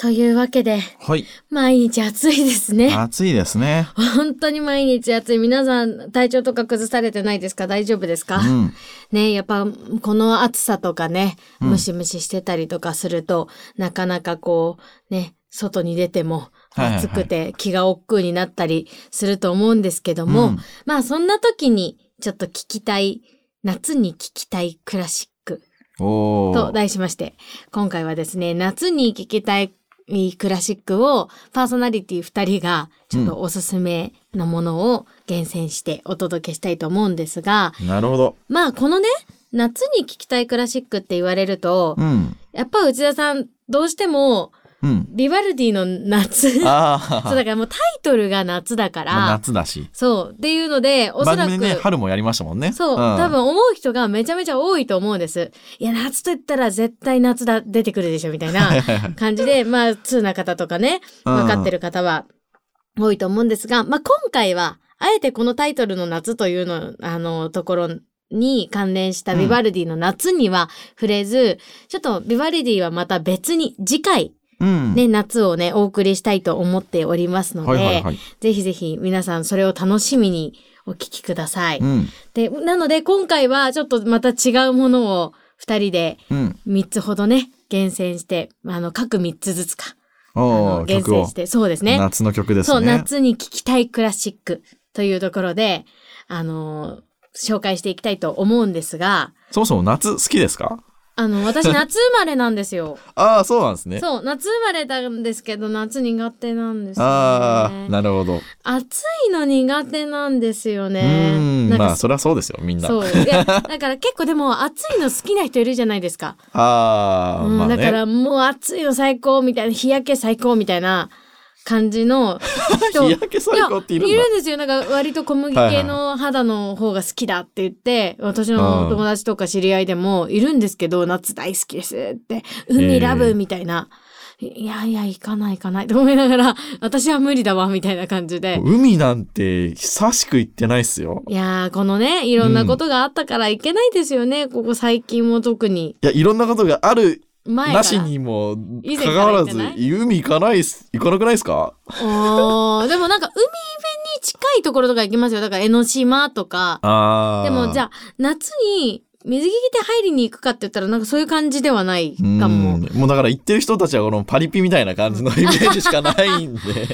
というわけで、はい。毎日暑いですね。暑いですね。本当に毎日暑い。皆さん、体調とか崩されてないですか？大丈夫ですか、うん。ねやっぱ、この暑さとかね、うんムシムシしてたりとかすると、なかなかこう、ね、外に出ても暑くて気が億劫になったりすると思うんですけども、うんまあそんな時にちょっと聞きたい、夏に聞きたいクラシック。と題しまして、今回はですね、夏に聴きたいクラシックをパーソナリティ2人がちょっとおすすめのものを厳選してお届けしたいと思うんですが、なるほど。まあこのね、夏に聴きたいクラシックって言われると、うん。やっぱ内田さんどうしてもうん。ビバルディの夏 そう。だからもうタイトルが夏だから、まあ夏だし。そうっていうのでおそらくね、春もやりましたもんね。そう、ん多分思う人がめちゃめちゃ多いと思うんです。いや、夏と言ったら絶対夏だ、出てくるでしょ、みたいな感じで、まあ、通な方とかね、分かってる方は多いと思うんですが、まあ、今回は、あえてこのタイトルの夏というの、あの、ところに関連したビバルディの夏には触れず、ちょっとビバルディはまた別に次回、うん。ね、夏をね、お送りしたいと思っておりますので、はいはいはい。ぜひぜひ皆さんそれを楽しみにお聞きください。うん。で、なので今回はちょっとまた違うものを二人でうん。3つほどね、厳選して、あの、各3つずつか、厳選し。て、そうですね。夏の曲ですね。そう、夏に聴きたいクラシックというところで、あの紹介していきたいと思うんですが、そもそも夏好きですか？あの、私夏生まれなんですよ。ああ、そうなんですね。そう、夏生まれたんですけど、夏苦手なんですよ、ね。ああ、なるほど。暑いの苦手なんですようね。ん。なんかまあ、そりゃそうですよ、みんな。そう。いや、だから結構でも暑いの好きな人いるじゃないですか。ああ、うんまあね。だからもう暑いの最高みたいな、日焼け最高みたいな感じの 人。日焼け最高っているんいるんですよ。なんか割と小麦系の肌の方が好きだって言って、私の友達とか知り合いでもいるんですけど、夏大好きですって、海ラブみたいな。いやいや、行かない行かないと思いながら、私は無理だわ、みたいな感じで。海なんて久しく行ってないっすよ。いやー、このね、いろんなことがあったからいけないですよね。ここ最近も特に。いや、いろんなことがある前。なしにもからかかわらず海行かないっす行かなくないですか？でもなんか海辺に近いところとか行きますよ。だから江ノ島とか。でもじゃあ夏に水着着て入りに行くかって言ったらなんかそういう感じではないかも。うんもうだから行ってる人たちはこのパリピみたいな感じのイメージしかないんでみんなね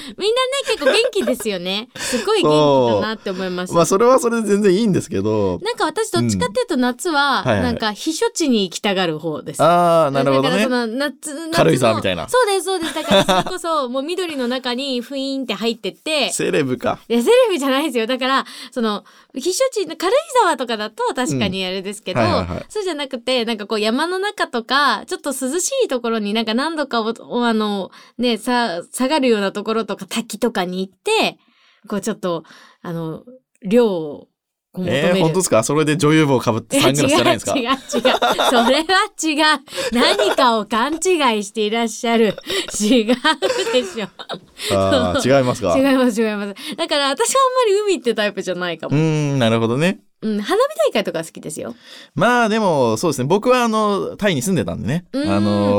結構元気ですよね。すごい元気だなって思います。まあそれはそれで全然いいんですけどなんか私どっちかっていうと夏は、はいはいなんか避暑地に行きたがる方です。ああなるほどねだからその夏夏の軽井沢みたいなそうですそうです。だからそれこそもう緑の中にフイーンって入ってって。セレブかいや、セレブじゃないですよ。だから、その、避暑地の軽井沢とかだと確かにあれですけど、うんはいはいはいそうじゃなくて、なんかこう山の中とか、ちょっと涼しいところになんか何度かお、おあの、ね、さ、下がるようなところとか滝とかに行って、こうちょっと、あの、量を。えー、本当ですか？それで女優帽かぶってサングラスじゃないですか？違う違う違う。それは違う。何かを勘違いしていらっしゃる。違うでしょ。あー違いますか？違います違います。だから私はあんまり海ってタイプじゃないかも。うーんなるほどねうん、花火大会とか好きですよ。まあでもそうですね。僕はあのタイに住んでたんでね。うん。あの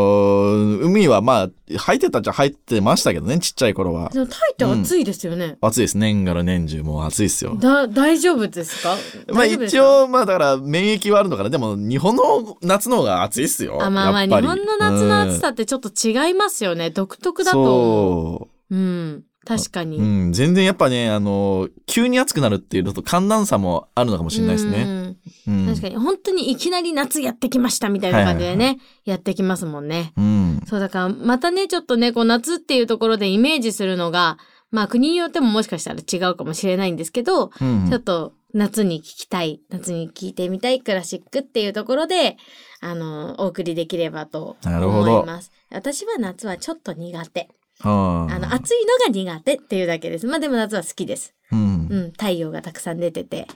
ー海はまあ入ってたっちゃ入ってましたけどねちっちゃい頃は。でもタイって暑いですよね。暑いです。年がら年中もう暑いですよ。だ、大丈夫ですか？まあ大丈夫ですか？一応まあだから免疫はあるのかな。でも日本の夏の方が暑いっすよ。あ、まあまあ、日やっぱり。本の夏の暑さってちょっと違いますよね。独特だと思。そう。うん。確かに。う、うん、全然やっぱねあの急に暑くなるっていうのと寒暖差もあるのかもしれないですね、うんうん、確かに、本当にいきなり夏やってきましたみたいな感じでね、はいやってきますもんね。うんそうだから、またね、ちょっとね、こう夏っていうところでイメージするのが、まあ国によってももしかしたら違うかもしれないんですけど、うんちょっと夏に聴きたい、夏に聴いてみたいクラシックっていうところで、あの、お送りできればとなるほど思います。私は夏はちょっと苦手。ああの、暑いのが苦手っていうだけです。まあでも夏は好きです。うんうん、太陽がたくさん出てて、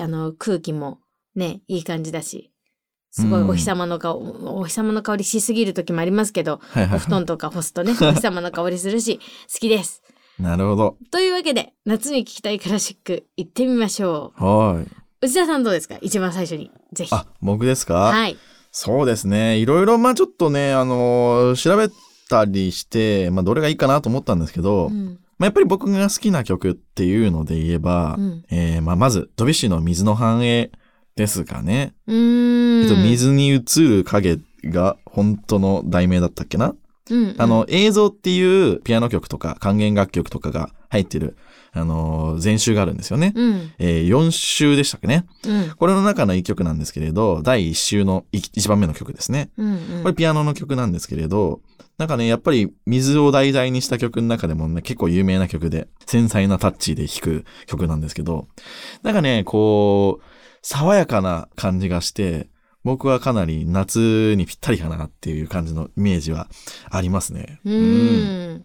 あの、空気もね、いい感じだし、すごいお日様の香、お日様の香りしすぎる時もありますけど、おはいはい布団とか干すとね、お日様の香りするし、好きです。なるほど。というわけで、夏に聴きたいクラシック、行ってみましょはい。う。内田さんどうですか？一番最初に。ぜひ。あ、僕ですか？はい。そうですね。いろいろ、まあちょっとね、あのー調べたりして、まあどれがいいかなと思ったんですけど、まうん。あやっぱり僕が好きな曲っていうので言えば、うん。えーまあまず、ドビュッシーの水の反映ですかね。えっと、水に映る影が本当の題名だったっけな、うん、うんあの、、映像っていうピアノ曲とか管弦楽曲とかが入ってる、あのー全集があるんですよね。うん。えー4週でしたっけね。うん。これの中の一曲なんですけれど、第1週のい一番目の曲ですね。うん。うんこれピアノの曲なんですけれど、なんかね、やっぱり水を題材にした曲の中でもね、結構有名な曲で、繊細なタッチで弾く曲なんですけど、なんかね、こう、爽やかな感じがして、僕はかなり夏にぴったりかなっていう感じのイメージはありますね。うーん。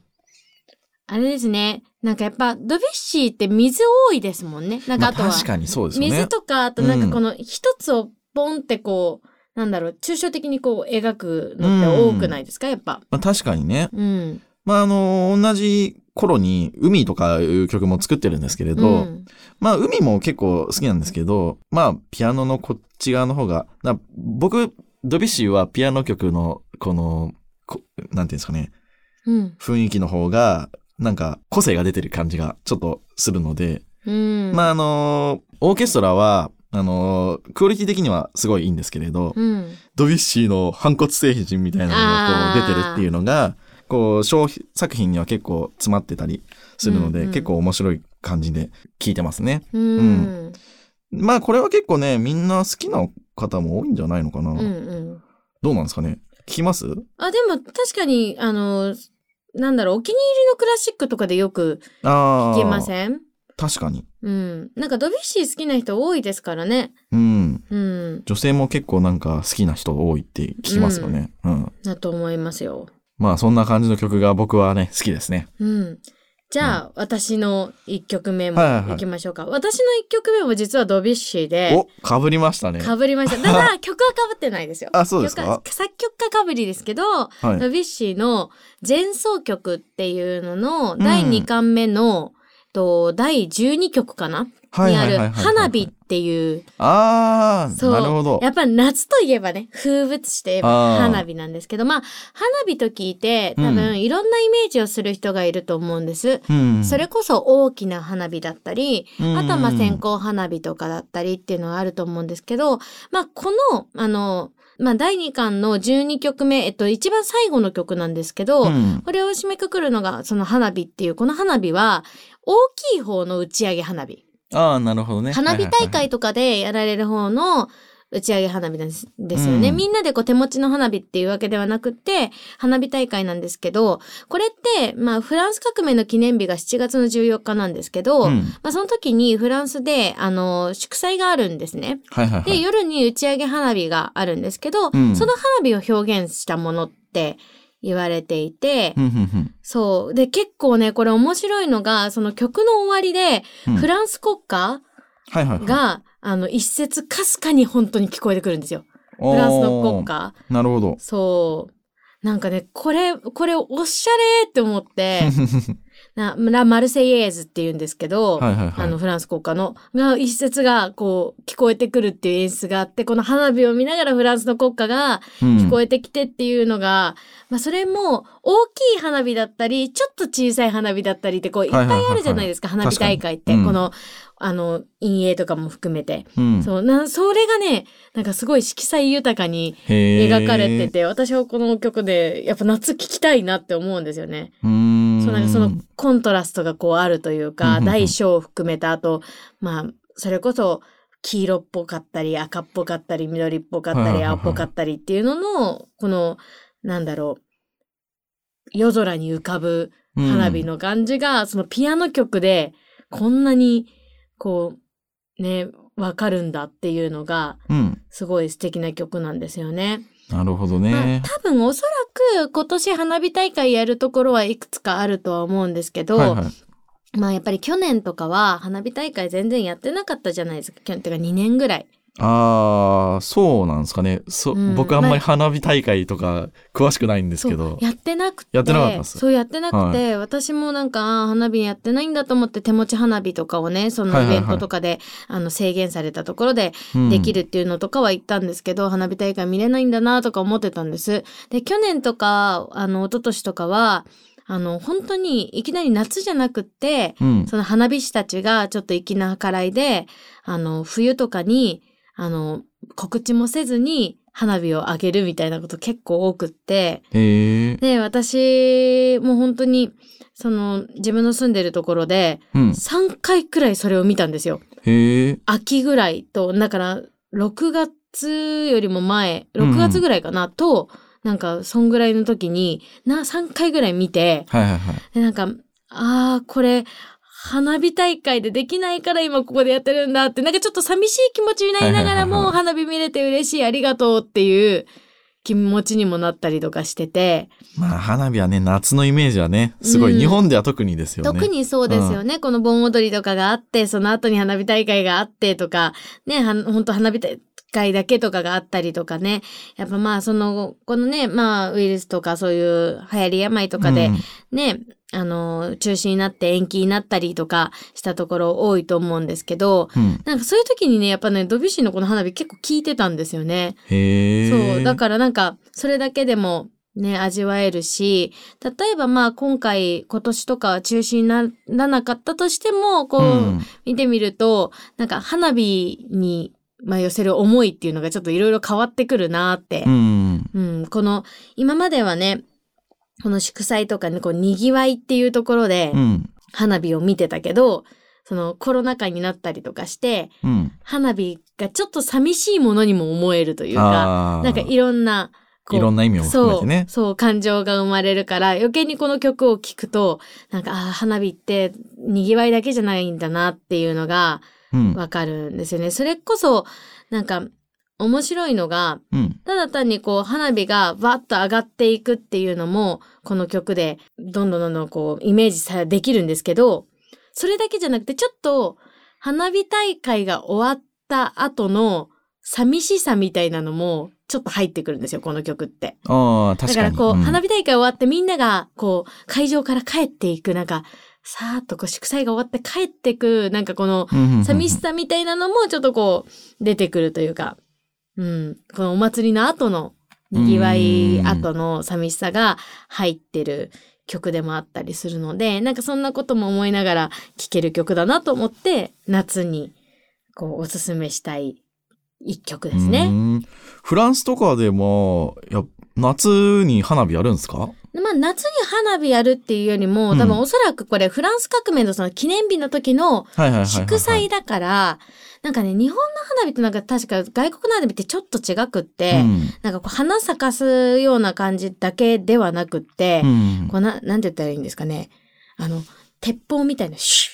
あれですね。なんかやっぱ、ドビュッシーって水多いですもんね。なんかまああとは、確かにそうですよね。水とか、あとなんかこの一つをボンってこう、なんだろう、抽象的にこう描くのって多くないですか、やっぱ。まあ確かにね。うん。まああの、同じ頃に海とかいう曲も作ってるんですけれど、うんまあ、海も結構好きなんですけど、まあ、ピアノのこっち側の方が、な僕、ドビュッシーはピアノ曲の、この、こなんていうんですかね、うん。雰囲気の方が、なんか、個性が出てる感じがちょっとするので、うん。まあ、あのオーケストラは、あのクオリティ的にはすごいいいんですけれど、うん。ドビュッシーの反骨精神みたいなのがこう出てるっていうのが、こう、小作品には結構詰まってたりするので、うんうん結構面白い感じで聴いてますね。うん。まあこれは結構ね、みんな好きな方も多いんじゃないのかな。うん。うん。どうなんですかね？聞きます？あ、でも確かに、あの、なんだろう、お気に入りのクラシックとかでよく。聞けません？確かに。うん。なんかドビュッシー好きな人多いですからね。うん。うん。女性も結構なんか好きな人多いって聞きますよね。うん。だと思いますよ。まあそんな感じの曲が僕はね、好きですね。うん。じゃあ、私の一曲目もはいきましょうか。私の一曲目も実はドビュッシーで、お、かぶりましたね。かぶりました。ただ、曲はかぶってないですよ。あそうですか？作曲家かぶりですけど、はい。ドビュッシーの前奏曲っていうのの第2巻目の、と第12曲かな？にある花火っていう、ああ、そう。なるほど。やっぱ夏といえばね、風物詩といえば花火なんですけど、まあ、花火と聞いて多う分いろんなイメージをする人がいると思うんです。うん。それこそ大きな花火だったり、うん。あとはまあ線香花火とかだったりっていうのがあると思うんですけど、まあこの、あの、まあ第2巻の12曲目、えっと一番最後の曲なんですけど、うん。これを締めくくるのがその花火っていう、この花火は大きい方の打ち上げ花火。ああ、なるほどね。花火大会とかでやられる方の打ち上げ花火なんですですよね、うんみんなでこう手持ちの花火っていうわけではなくって、花火大会なんですけど、これって、まあフランス革命の記念日が7月の14日なんですけど、うんまあその時にフランスで、あの、祝祭があるんですね。で、はいはいはい。夜に打ち上げ花火があるんですけど、うんその花火を表現したものって言われていて、そう。で、結構ね、これ面白いのが、その曲の終わりで、うんフランス国歌。が、あの、一節かすかに本当に聞こえてくるんですよ。フランスの国歌。なるほど。そう。なんかね、これ、これおしゃれって思って、なラ・マルセイエーズって言うんですけど、はいはいはい。あの、フランス国歌の、が、一節が、こう、聞こえてくるっていう演出があって、この花火を見ながらフランスの国歌が聞こえてきてっていうのが、まあ、それも、大きい花火だったり、ちょっと小さい花火だったりって、こう、いっぱいあるじゃないですか、花火大会って。うんこの、あの、陰影とかも含めて。うん、そう、な、それがね、なんかすごい色彩豊かに描かれてて、私はこの曲で、やっぱ夏聴きたいなって思うんですよね。うーん。そう、なんかそのコントラストがこうあるといううんか、うんうん大小を含めた後、まあ、それこそ、黄色っぽかったり、赤っぽかったり、緑っぽかったり、青っぽかったりっていうのの、この、なんだろう、夜空に浮かぶうん花火の感じが、そのピアノ曲でこんなにこうね、わかるんだっていうのがうん。すごい素敵な曲なんですよね。なるほどまあね。多分おそらく今年花火大会やるところはいくつかあるとは思うんですけど、はいはい。まあやっぱり去年とかは花火大会全然やってなかったじゃないですか。去年ってか2年ぐらい。ああ、そうなんですかね。そ、うん僕あんまり花火大会とか詳しくないんですけど。やってなくて。やってなかったっすそうやってなくて、私もなんか、花火やってないんだと思って手持ち花火とかをね、そのイベントとかで、あの制限されたところでうんできるっていうのとかは言ったんですけど、花火大会見れないんだなとか思ってたんです。で、去年とか、あの、一昨年とかは、あの、本当にいきなり夏じゃなくって、うん。その花火師たちがちょっと粋な計らいで、あの、冬とかに、あの、告知もせずに花火を上げるみたいなこと結構多くって。で、私、もう本当に、その、自分の住んでるところで、うん。3回くらいそれを見たんですよ。へえ。秋ぐらいと、だから、6月よりも前、6月ぐらいかな、と、なんか、そんぐらいの時に、な、3回ぐらい見て、はいはいはい。で、なんか、ああ、これ、花火大会でできないから今ここでやってるんだって、なんかちょっと寂しい気持ちになりながらも、花火見れて嬉しい、ありがとうっていう気持ちにもなったりとかしてて、まあ花火はね、夏のイメージはね、すごい、うん日本では特にですよね。特にそうですよね。この盆踊りとかがあって、その後に花火大会があってとか、ね、は本当花火大会だけとかがあったりとかね。やっぱまあ、その、このね、まあ、ウイルスとかそういう流行り病とかで、うんね、あの、中止になって延期になったりとかしたところ多いと思うんですけど、うん。なんかそういう時にね、やっぱね、ドビュッシーのこの花火結構効いてたんですよね。そう。だからなんか、それだけでもね、味わえるし、例えばまあ今回、今年とかは中止にならなかったとしても、こう、うん。見てみると、なんか花火に、まあ寄せる思いっていうのがちょっといろいろ変わってくるなってう。ん。うん、この、今まではね、この祝祭とかね、こう、賑わいっていうところでうん。花火を見てたけど、そのコロナ禍になったりとかして、うん。花火がちょっと寂しいものにも思えるというか、なんかいろんな、いろんな意味を含めてね。そう、そう、感情が生まれるから、余計にこの曲を聴くと、なんか、ああ、花火って、賑わいだけじゃないんだなっていうのがうん。わかるんですよね。それこそ、なんか、面白いのが、うん。ただ単にこう、花火がわっと上がっていくっていうのも、この曲で、どんどんどんどんこう、イメージさ、できるんですけど、それだけじゃなくて、ちょっと、花火大会が終わった後の、寂しさみたいなのも、ちょっと入ってくるんですよ、この曲って。ああ、確かに。だからこう、ん花火大会終わってみんなが、こう、会場から帰っていく、なんか、さーっとこう、祝祭が終わって帰っていく、なんかこの、寂しさみたいなのもちょっとこう、出てくるというか、うん、このお祭りの後の、賑わい後の寂しさが入ってる曲でもあったりするので、なんかそんなことも思いながら聴ける曲だなと思って、夏に、こう、おすすめしたい一曲ですうね。ん。フランスとかでも、や夏に花火やるんですか？まあ、夏に花火やるっていうよりも、うん。多分おそらくこれフランス革命のその記念日の時のはいはいはいはいはい。なんかね、日本の花火ってなんか確か外国の花火ってちょっと違くって、うん。なんかこう花咲かすような感じだけではなくって、うん。こうな、なんて言ったらいいんですかね。あの、鉄砲みたいな、シュ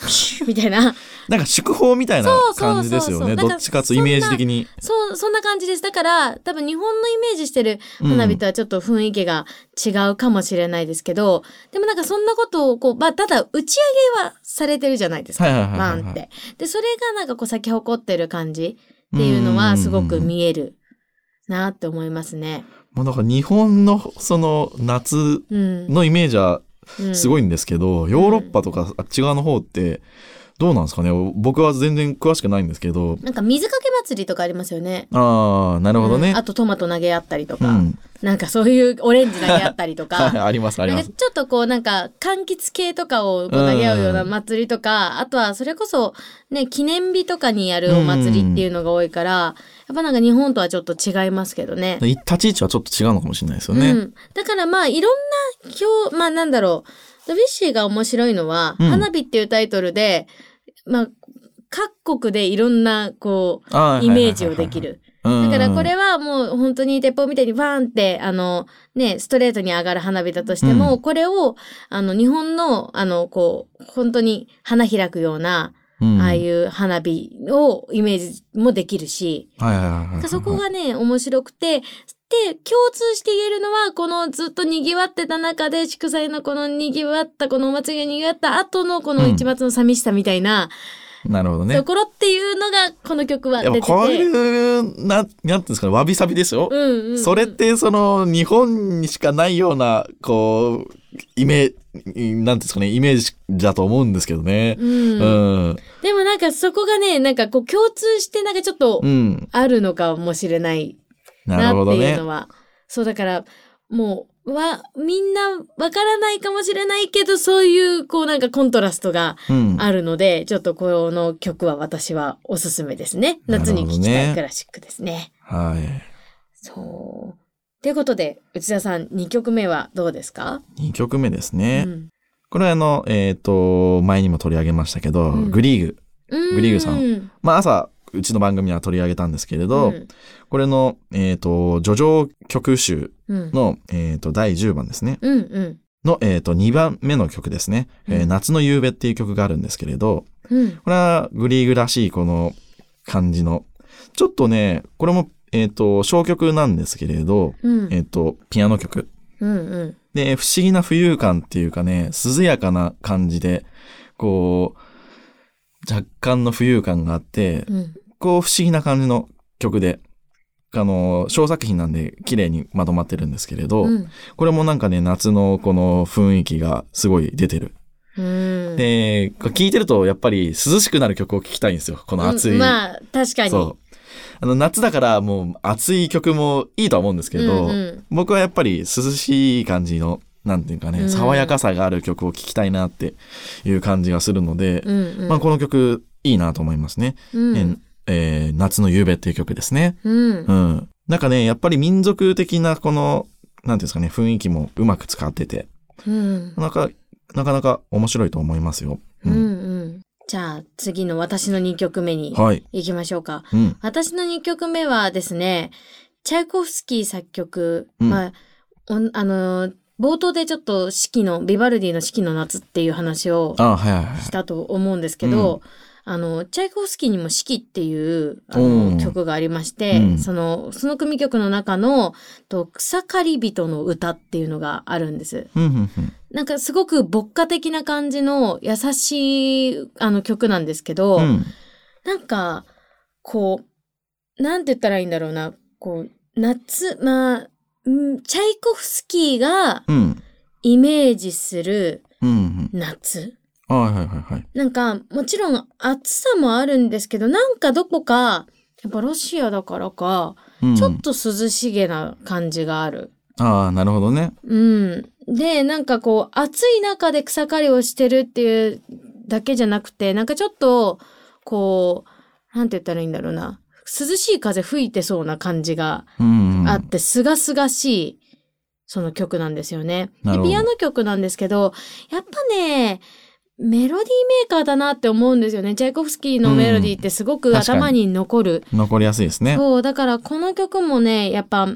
みたいな。なんか祝砲みたいな感じですよね。どっちかとイメージ的に。そう、そんな感じです。だから、多分日本のイメージしてる花火とはちょっと雰囲気が違うかもしれないですけど、でもなんかそんなことをこう、まあ、ただ打ち上げはされてるじゃないですか。はいはいはいはいはいバーンって。で、それがなんかこう咲き誇ってる感じっていうのはすごく見えるなって思いますね。もうなんか日本のその夏うん。のイメージはうんすごいんですけど、ヨーロッパとかあっち側の方ってどうなんですかね？僕は全然詳しくないんですけど。なんか水かけ祭りとかありますよね。ああ、なるほどねうん。あとトマト投げ合ったりとか、うん。なんかそういうオレンジ投げ合ったりとはい、か。ありますあります。ちょっとこうなんか柑橘系とかを投げ合うような祭りとか、あとはそれこそね、記念日とかにやるお祭りっていうのが多いから、やっぱなんか日本とはちょっと違いますけどね。立ち位置はちょっと違うのかもしれないですよね。うん。だからまあいろんな表、まあなんだろう、ドビュッシーが面白いのは、うん花火っていうタイトルで、まあ各国でいろんなこう、イメージをでき。る。だだからこれはもう本当に鉄砲みたいにバーンって、あの、ね、ストレートに上がる花火だとしても、うこれを、あの、日本の、あの、こう、本当に花開くような、うんああいう花火をイメージもできるし。そこがね、面白くて、で、共通して言えるのは、このずっと賑わってた中で、祝祭のこの賑わった、このお祭りが賑わった後のこの一末の寂しさみたいななるほどねと。ころっていうのが、この曲はや出てて。ってぱこういう、な、なんていうんですかね、わびさびですよ。うんうんうんそれって、その、日本にしかないような、こう、イメージ、なんていうんですかね、イメージだと思うんですけどね。うんうん。でもなんかそこがね、なんかこう共通してなんかちょっとうん。あるのかもしれないななってるほどね。いうのは。そうだから、もう、わ、みんなわからないかもしれないけど、そういうこうなんかコントラストがうん。あるので、ちょっとこの曲は私はおすすめですね。夏に聴きたいクラシックですね。はい。そう。ということで、内田さん、2曲目はどうですか？2曲目ですね。うんこれはあの、えっ、と、前にも取り上げましたけど、うんグリーグ。ググリーグさんん。まあ朝、うちの番組は取り上げたんですけれど、うんこれの、えっ、と、叙情曲集うん。の、えっ、と、第10番ですね。うんうん。の、えっ、と、2番目の曲ですね。えーうん夏の夕べっていう曲があるんですけれど、うん。これはグリーグらしいこの感じの、ちょっとね、これも、えっ、と、小曲なんですけれど、うん。えっ、と、ピアノ曲。うんうん。で、不思議な浮遊感っていうかね、涼やかな感じで、こう、若干の浮遊感があって、うん。こう不思議な感じの曲で、あの、小作品なんで綺麗にまとまってるんですけれど、うん。これもなんかね、夏のこの雰囲気がすごい出てる。うん。で、聴いてるとやっぱり涼しくなる曲を聴きたいんですよ。この暑い。うんまあ、確かに。そう。あの、夏だからもう暑い曲もいいとは思うんですけど、うんうん僕はやっぱり涼しい感じの、なんていうかね、うん爽やかさがある曲を聴きたいなっていう感じがするので、うんうん。まあこの曲いいなと思いますね。うんええー夏の夕べっていう曲ですね。うんう。ん。なんかね、やっぱり民族的なこの、なんていうんですかね、雰囲気もうまく使ってて、うん。なかなかなか面白いと思いますよ。うんうん。じゃあ、次の私の2曲目にはい。行きましょうか。うん。私の2曲目はですね、チャイコフスキー作曲、うんまあ、あのー、冒頭でちょっと四季の、ビバルディの四季の夏っていう話を。したと思うんですけど、あの、チャイコフスキーにも四季っていうあうんの曲がありまして、うんその、その組曲の中の、と草刈り人の歌っていうのがあるんです。なんかすごく牧歌的な感じの優しいあの曲なんですけど、うん。なんか、こう、なんて言ったらいいんだろうな、こう、夏、まあ、うんチャイコフスキーがうん。イメージするうんうん。夏。はいはいはいはい。なんか、もちろん暑さもあるんですけど、なんかどこか、やっぱロシアだからか、うんちょっと涼しげな感じがある。ああ、なるほどね。うん。で、なんかこう、暑い中で草刈りをしてるっていうだけじゃなくて、なんかちょっと、こう、なんて言ったらいいんだろうな。涼しい風吹いてそうな感じが。あって、すがすがしい、その曲なんですよね。で、ピアノ曲なんですけど、やっぱね、メロディーメーカーだなって思うんですよね。チャイコフスキーのメロディーってすごく頭に残る。残りやすいですね。そう、だからこの曲もね、やっぱ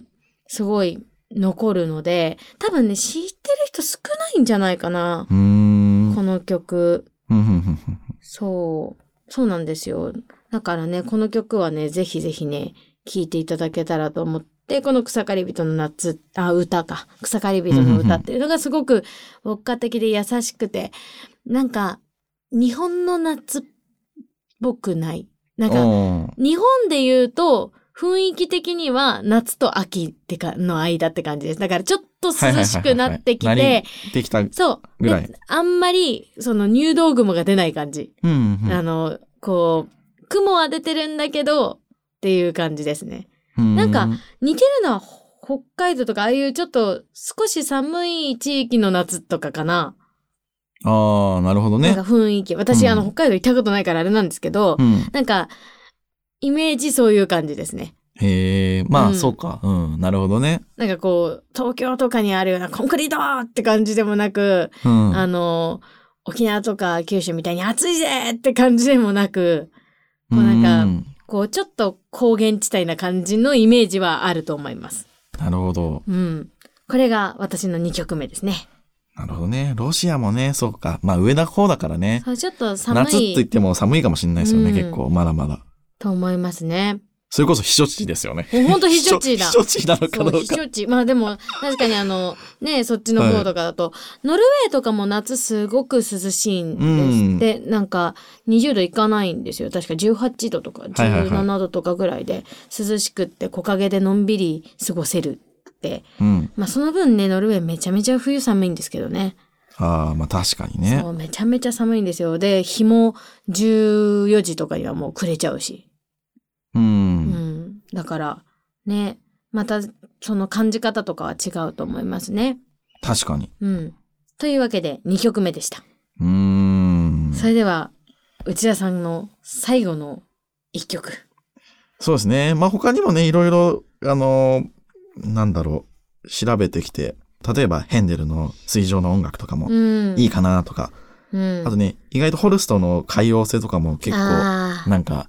すごい残るので、多分ね、知ってる人少ないんじゃないかな。この曲。うんうんうんうんそう。そうなんですよ。だからね、この曲はね、ぜひぜひね、聴いていただけたらと思って、この草刈り人の夏、あ、歌か。草刈り人の歌っていうのがすごく牧歌的で優しくて、なんか、日本の夏っぽくない？なんか、日本で言うと、雰囲気的には夏と秋ってか、の間って感じです。だからちょっと涼しくなってきて、できた。そう。ぐらいであんまり、その入道雲が出ない感じ。うんうんうんあの、こう、雲は出てるんだけど、っていう感じですね。うん。なんか似てるのは北海道とか、ああいうちょっと少し寒い地域の夏とかかな。ああ、なるほどねなんか。雰囲気。私、うんあの、北海道行ったことないからあれなんですけど、うん。なんか、イメージそういう感じですね。へえ、まあ、うんそうか。うん。なるほどね。なんかこう、東京とかにあるようなコンクリートって感じでもなく、うん。あの、沖縄とか九州みたいに暑いぜって感じでもなく、こうなんかこうちょっと高原地帯な感じのイメージはあると思います。なるほど。うん。これが私の2曲目ですね。なるほどね。ロシアもね、そうか。まあ上の方だからね。そうちょっと寒夏って言っいても寒いかもしれないですよね、うん結構。まだまだ。と思いますね。それこそ避暑地ですよね。もうほんと避暑地だ避暑地なのかどうか。避暑地。まあでも、確かにあの、ね、そっちの方とかだと、ノルウェーとかも夏すごく涼しいんです。うんで、なんか、20度いかないんですよ。確か18度とかはいはいはい17度とかぐらいで涼しくって木陰でのんびり過ごせる。うん。まあその分ね、ノルウェーめちゃめちゃ冬寒いんですけどね。ああ、まあ確かにねそ。う、めちゃめちゃ寒いんですよ。で、日も14時とかにはもう暮れちゃうし。う。うんん。だから、ね、またその感じ方とかは違うと思いますね。確かに。うん。というわけで2曲目でした。うーん。それでは、内田さんの最後の1曲。そうですね。まあ他にもね、いろいろ、あのーなんだろう、調べてきて、例えばヘンデルの水上の音楽とかもうん。いいかなとか、うん。あとね、意外とホルストの海洋性とかも結構、なんか、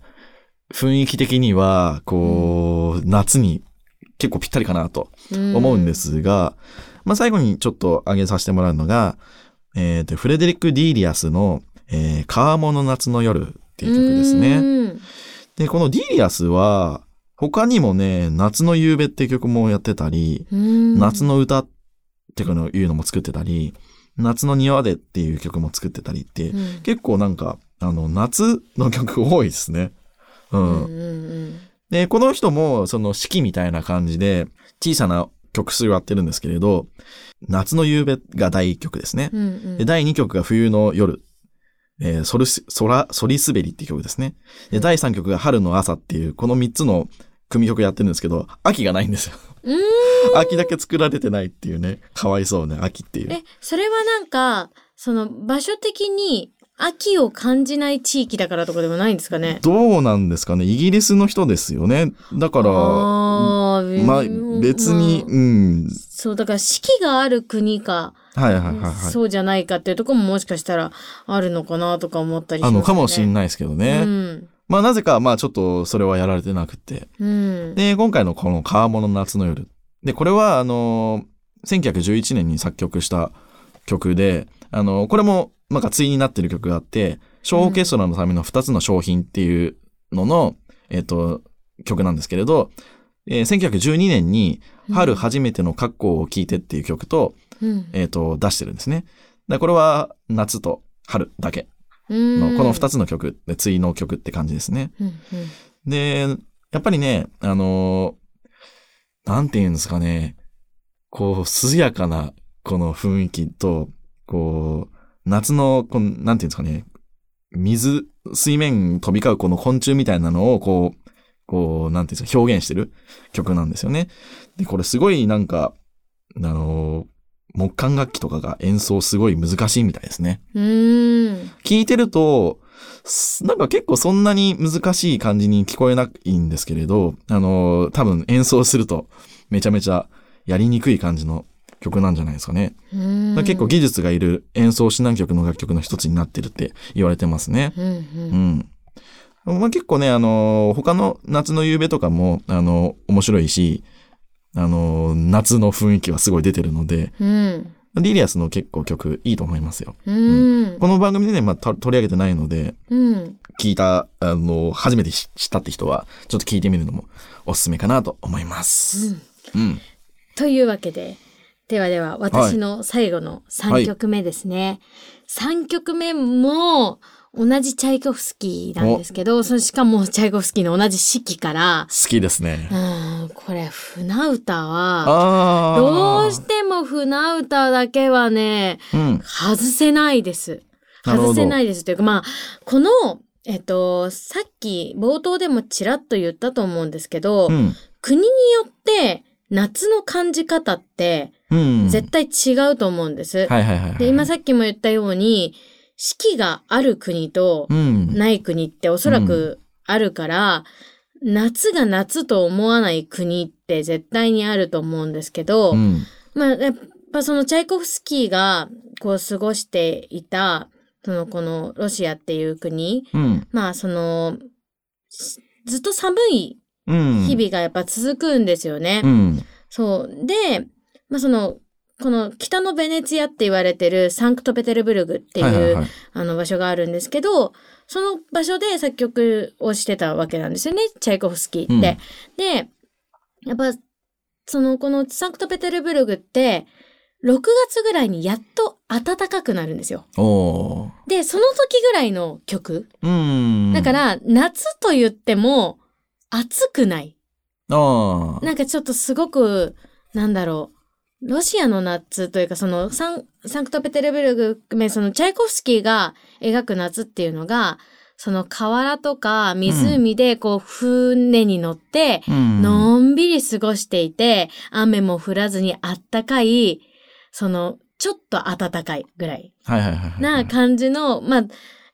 雰囲気的には、こう、夏に結構ぴったりかなと思うんで。すが、まあ最後にちょっと挙げさせてもらうのが、えっ、と、フレデリック・ディーリアスの、えー、川面の夏の夜っていう曲ですね。うんで、このディーリアスは、他にもね、夏の夕べって曲もやってたり、うん。夏の歌っていうのいうのも作ってたり、夏の庭でっていう曲も作ってたりって、うん結構なんか、あの、夏の曲多いですね。う。うんんうんで、この人も、その四季みたいな感じで、小さな曲数をやってるんですけれど、夏の夕べが第1曲ですね。うんうんで、第2曲が冬の夜。えー、ソルス、ソラ、ソリスベリっていう曲ですね。で、第3曲が春の朝っていう、この3つの組曲やってるんですけど、秋がないんですよ。秋だけ作られてないっていうね。かわいそうね、秋っていう。え、それはなんか、その場所的に秋を感じない地域だからとかでもないんですかね？どうなんですかね？イギリスの人ですよね。だから、まあうん別に、まあうん。そう、だから四季がある国か、はいはいはいはい。そうじゃないかっていうところももしかしたらあるのかなとか思ったりしますあね。の、かもしんないですけどね。うん。まあなぜか、まあちょっとそれはやられてなくて。うん。で、今回のこの川物の夏の夜。で、これはあの、1911年に作曲した曲で、あの、これも、なんか対になってる曲があって、小オーケストラのための2つの商品っていうのの、えっ、と、曲なんですけれど、えー1912年に、春初めての格好を聞いてっていう曲と、うん、えっ、と、出してるんですね。でこれは夏と春だけうんの、この2つの曲で、対の曲って感じですね。うんうんで、やっぱりね、あのーなんて言うんですかね、こう、涼やかな、この雰囲気と、こう、夏の、この、なんて言うんですかね、水、水面に飛び交うこの昆虫みたいなのを、こう、こう、なんていうんですか、表現してる曲なんですよね。で、これすごいなんか、あのー木管楽器とかが演奏すごい難しいみたいですね。うーん。聞いてると、すなんか結構そんなに難しい感じに聞こえないんですけれど、あのー多分演奏するとめちゃめちゃやりにくい感じの曲なんじゃないですかね。うーん結構技術がいる演奏指南曲の楽曲の一つになってるって言われてますね。うんううんん。まあ、結構ね、あのー他の夏の夕べとかも、あのー面白いし、あのー夏の雰囲気はすごい出てるので、うん。リリアスの結構曲いいと思いますよ。うん。この番組でね、まあ、た取り上げてないので、うん。聞いた、あの、初めて知知ったって人は、ちょっと聞いてみるのもおすすめかなと思います。うん。というわけで、ではでは、私の最後の3曲目ですね。3曲目も、同じチャイコフスキーなんですけど、そのしかもチャイコフスキーの同じ四季から、好きですね。うん、これ、船歌は。どうしても船歌だけはね、うん。外せないです。外せないですというか、まあ、この、えっと、さっき冒頭でもちらっと言ったと思うんですけど、うん。国によって夏の感じ方ってうん。絶対違うと思うんです。今さっきも言ったように、四季がある国とうん。ない国っておそらくあるから、夏が夏と思わない国って絶対にあると思うんですけど、うん。まあ、やっぱそのチャイコフスキーがこう過ごしていた、そのこのロシアっていう国、うん。まあその、しずっと寒いうん。日々がやっぱ続くんですよね。うん。そう。で、まあ、その、この北のベネツィアって言われてるサンクトペテルブルグっていう。あの場所があるんですけど、その場所で作曲をしてたわけなんですよね、チャイコフスキーって。うんで、やっぱ、その、このサンクトペテルブルグって、6月ぐらいにやっと暖かくなるんですよ。で、その時ぐらいの曲。うん。だか、ら、夏と言っても、暑くない。なんかちょっとすごく、なんだろう。ロシアの夏というか、そのサン、サンクトペテルブルグ含め、そのチャイコフスキーが描く夏っていうのが、その河原とか湖でこう船に乗って、うん。のんびり過ごしていて、雨も降らずにあったかい、その、ちょっと暖かいぐらい。な感じの、まあ、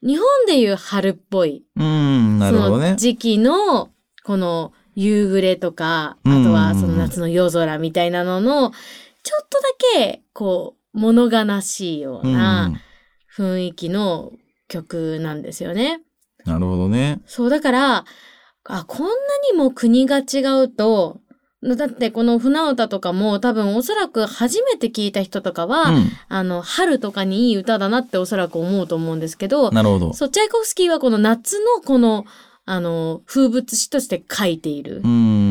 日本でいう春っぽい、うん、なるほどねその。時期の、この夕暮れとか、あうんとはその夏の夜空みたいなのの、ちょっとだけ、こう、物悲しいよううん。な雰囲気の曲なんですよね。なるほどね。そう、だから、あ、こんなにも国が違うと、だってこの船歌とかも多分おそらく初めて聞いた人とかは、うん。あの、春とかにいい歌だなっておそらく思うと思うんですけど、なるほど。そう、チャイコフスキーはこの夏のこの、あの、風物詩として書いているうん。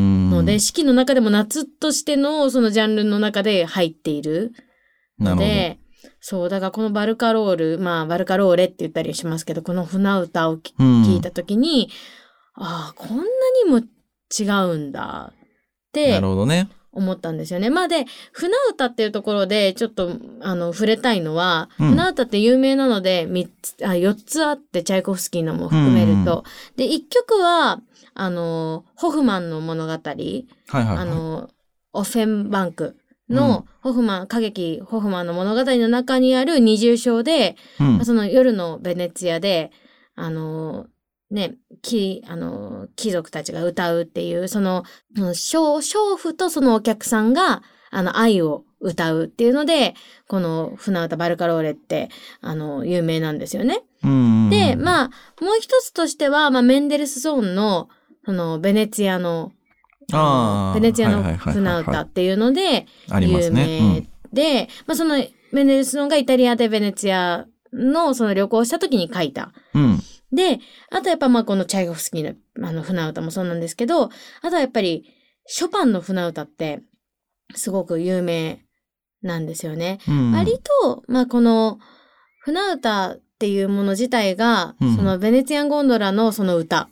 ので、四季の中でも夏としてのそのジャンルの中で入っている。ので、そう、だからこのバルカロール、まあ、バルカローレって言ったりしますけど、この船歌をきうん聞いたときに、ああ、こんなにも違うんだってなるほどね。思ったんですよね。まあで、船歌っていうところでちょっと、あの、触れたいのは、うん船歌って有名なので、三つ、あ、四つあって、チャイコフスキーのも含めると。で、一曲は、あの、ホフマンの物語、はいはいはい。あの、オフェンバンクのホフマン、歌劇ホフマンの物語の中にある二重唱で、うん、その夜のベネツィアで、あの、ね、き、あの、貴族たちが歌うっていう、その、娼娼婦とそのお客さんが、あの、愛を歌うっていうので、この船歌バルカローレって、あの、有名なんですよね。うん。で、あ、まあ、もう一つとしては、まあ、メンデルスゾーンの、その、ベネツィアの、ベネツィアの船歌っていうので、有ね。名で、まあ、その、メンデルスゾーンがイタリアでベネツィアのその旅行をした時に書いた。うん。うん。で、あとやっぱまあこのチャイコフスキーのあの船歌もそうなんですけど、あとはやっぱりショパンの船歌ってすごく有名なんですよね。うん。割と、まあこの船歌っていうもの自体が、うんそのベネツィアンゴンドラのその歌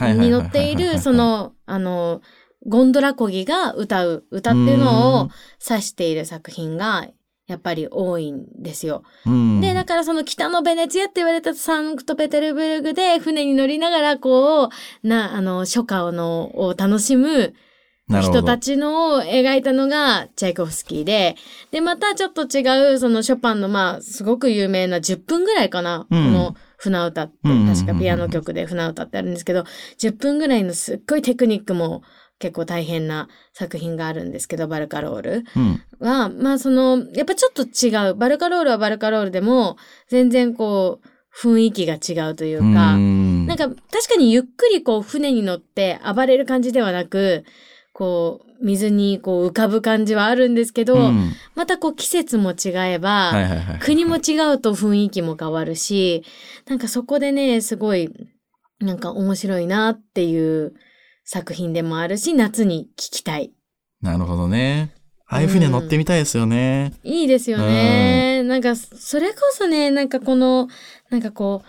に乗っている、そ、の、あの、ゴンドラ漕ぎが歌う歌っていうのを指している作品がやっぱり多いんですよ。うん、で、だからその北のベネツィアって言われたサンクトペテルブルグで船に乗りながらこう、な、あの、初夏のを楽しむ人たちのを描いたのがチャイコフスキーで、で、またちょっと違う、そのショパンのまあ、すごく有名な10分ぐらいかな、うん。この船歌って、確かピアノ曲で船歌ってあるんですけど、10分ぐらいのすっごいテクニックも結構大変な作品があるんですけど、バルカロール。うん。は、まあその、やっぱちょっと違う。バルカロールはバルカロールでも、全然こう、雰囲気が違うというか、うんなんか確かにゆっくりこう船に乗って暴れる感じではなく、こう、水にこう浮かぶ感じはあるんですけど、うんまたこう季節も違えば、はいはいはいはい。国も違うと雰囲気も変わるし、なんかそこでね、すごい、なんか面白いなっていう作品でもあるし、夏に聴きたい。なるほどね。ああいう船乗ってみたいですよね。いいですよね。なんか、それこそね、なんかこの、なんかこう、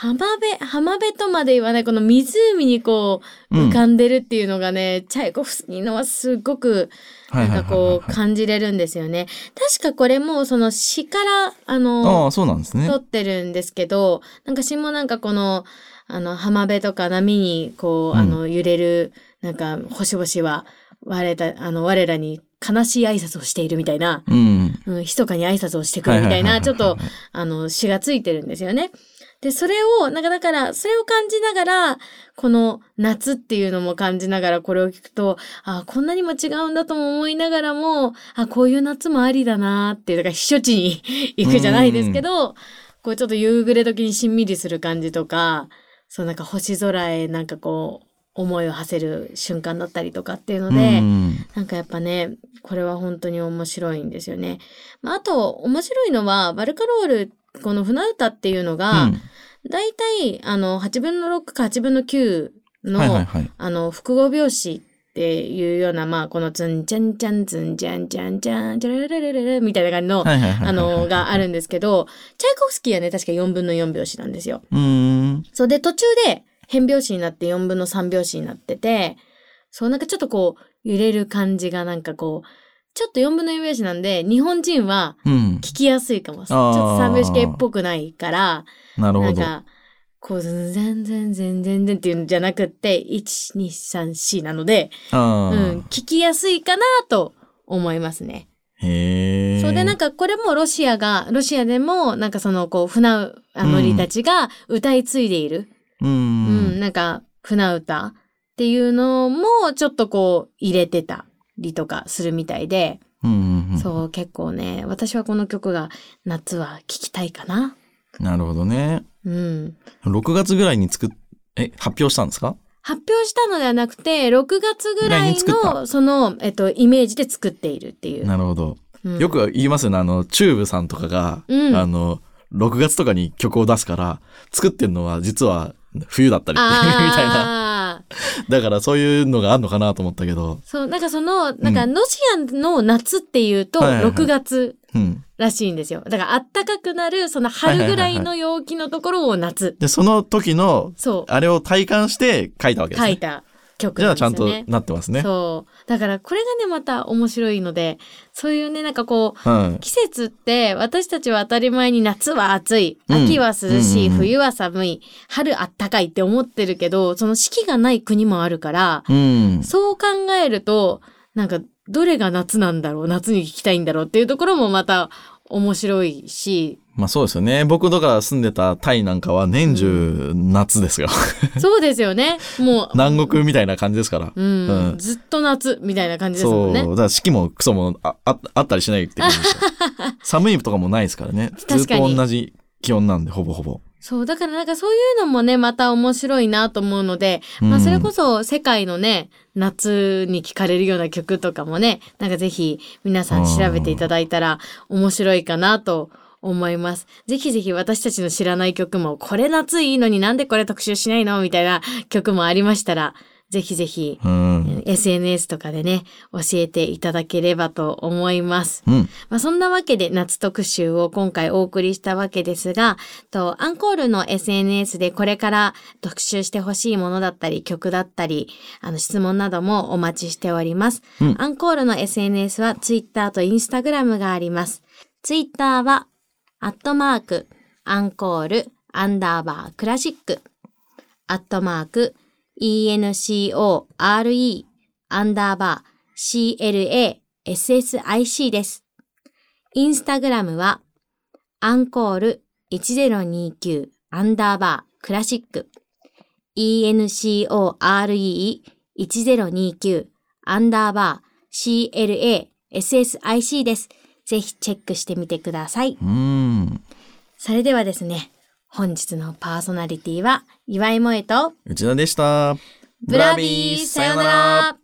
浜辺、浜辺とまで言わない、この湖にこう、うん浮かんでるっていうのがね、チャイコフスキーのはすごく、はいなんかこう、感じれるんですよね。確かこれも、その詩から、ああの、あ、そうなんですね撮。ってるんですけど、なんか詩もなんかこの、あの、浜辺とか波に、こう、うんあの、揺れる、なんか、星々は、我ら、あの、我らに悲しい挨拶をしているみたいな、うん。うん、密かに挨拶をしてくるみたいな、ちょっと、あの、詩がついてるんですよね。で、それを、なんかだから、それを感じながら、この夏っていうのも感じながらこれを聞くと、あこんなにも違うんだとも思いながらも、あこういう夏もありだなっていう、だから避暑地に 行くじゃないですけど、こうちょっと夕暮れ時にしんみりする感じとか、そうなんか星空へなんかこう思いを馳せる瞬間だったりとかっていうのうで、んなんかやっぱね、これは本当に面白いんですよね。まあ、あと、面白いのは、バルカロール、この船歌っていうのが、うんだいたい、あの、8分の6か8分の9の、はいはいはい。あの、複合拍子っていうような、まあ、このズンチャンチャンズンチャンチャンチャンチャララララララみたいな感じの。あの、があるんですけど、チャイコフスキーはね、確か4分の4拍子なんですよ。うーん。そうで、途中で変拍子になって4分の3拍子になってて、そうなんかちょっとこう、揺れる感じがなんかこう、ちょっと4分の4拍子なんで、日本人はうん。聞きやすいかも。ちょっと3拍子系っぽくないから、なるほど。なんか、こう、全然全然全然っていうんじゃなくって、1、2、3、4なので、あうん、ー聞きやすいかなと思いますね。へえ。そうで、なんかこれもロシアが、ロシアでも、なんかその、こう、船あ乗りたちが歌い継いでいる、ううん、ん。なんか、船歌っていうのも、ちょっとこう、入れてたりとかするみたいで、うんうんうん。そう、結構ね、私はこの曲が夏は聴きたいかな。なるほどね。うん。6月ぐらいに作っ、え、発表したんですか？発表したのではなくて、6月ぐらいの、その、えっと、イメージで作っているっていう。なるほど。うんよく言いますよね。あの、チューブさんとかが、うんあの、6月とかに曲を出すから、作ってるのは実は冬だったりっていうみたいな。ああ。だからそういうのがあるのかなと思ったけど。そう、なんかその、なんか、ロシアの夏っていうと、はいはいはい6月うん。らしいんですよ。だから、暖かくなる、その春ぐらいの陽気のところを夏。で、その時の、そあれを体感して書いたわけう、ですね。書いた曲じゃあちゃん。となってますね。そう。だから、これがね、また面白いので、そういうね、なんかこう、うん。季節って私たちは当たり前に夏は暑い、うん秋は涼しい、うん冬は寒い、春あったかいって思ってるけど、その四季がない国もあるから、うん。そう考えると、なんかどれが夏なんだろう、夏に聞きたいんだろう？っていうところもまた面白いし、まあそうですよね。僕とか住んでたタイなんかは年中夏ですよ。そうですよね。もう、南国みたいな感じですから。うん、うんずっと夏みたいな感じですもんねそう。だ。から四季もクソもあああったりしないって感じですよ。寒いとかもないですからね。ずっと同じ気温なんで、ほぼほぼ。そう、だからなんかそういうのもね、また面白いなと思うので、まあそれこそ世界のね、夏に聴かれるような曲とかもね、なんかぜひ皆さん調べていただいたら面白いかなと思います。ぜひぜひ私たちの知らない曲も、これ夏いいのになんでこれ特集しないのみたいな曲もありましたら、ぜひぜひ、うん。SNS とかでね、教えていただければと思います。うん。まあ、そんなわけで夏特集を今回お送りしたわけですが、とアンコールの SNS でこれから特集してほしいものだったり曲だったり、あの質問などもお待ちしております。うんアンコールの SNS は Twitter と Instagram があります。Twitter は、アットマーク、アンコール、アンダーバー、クラシック、アットマーク、ENCORE、アンダーバー、CLA、SSIC です。インスタグラムは、アンコール1029アンダーバークラシック ENCORE1029 アンダーバー CLA SSIC です。ぜひチェックしてみてください。うん。それではですね、本日のパーソナリティは岩井萌と内田でした。ブラビーさようなら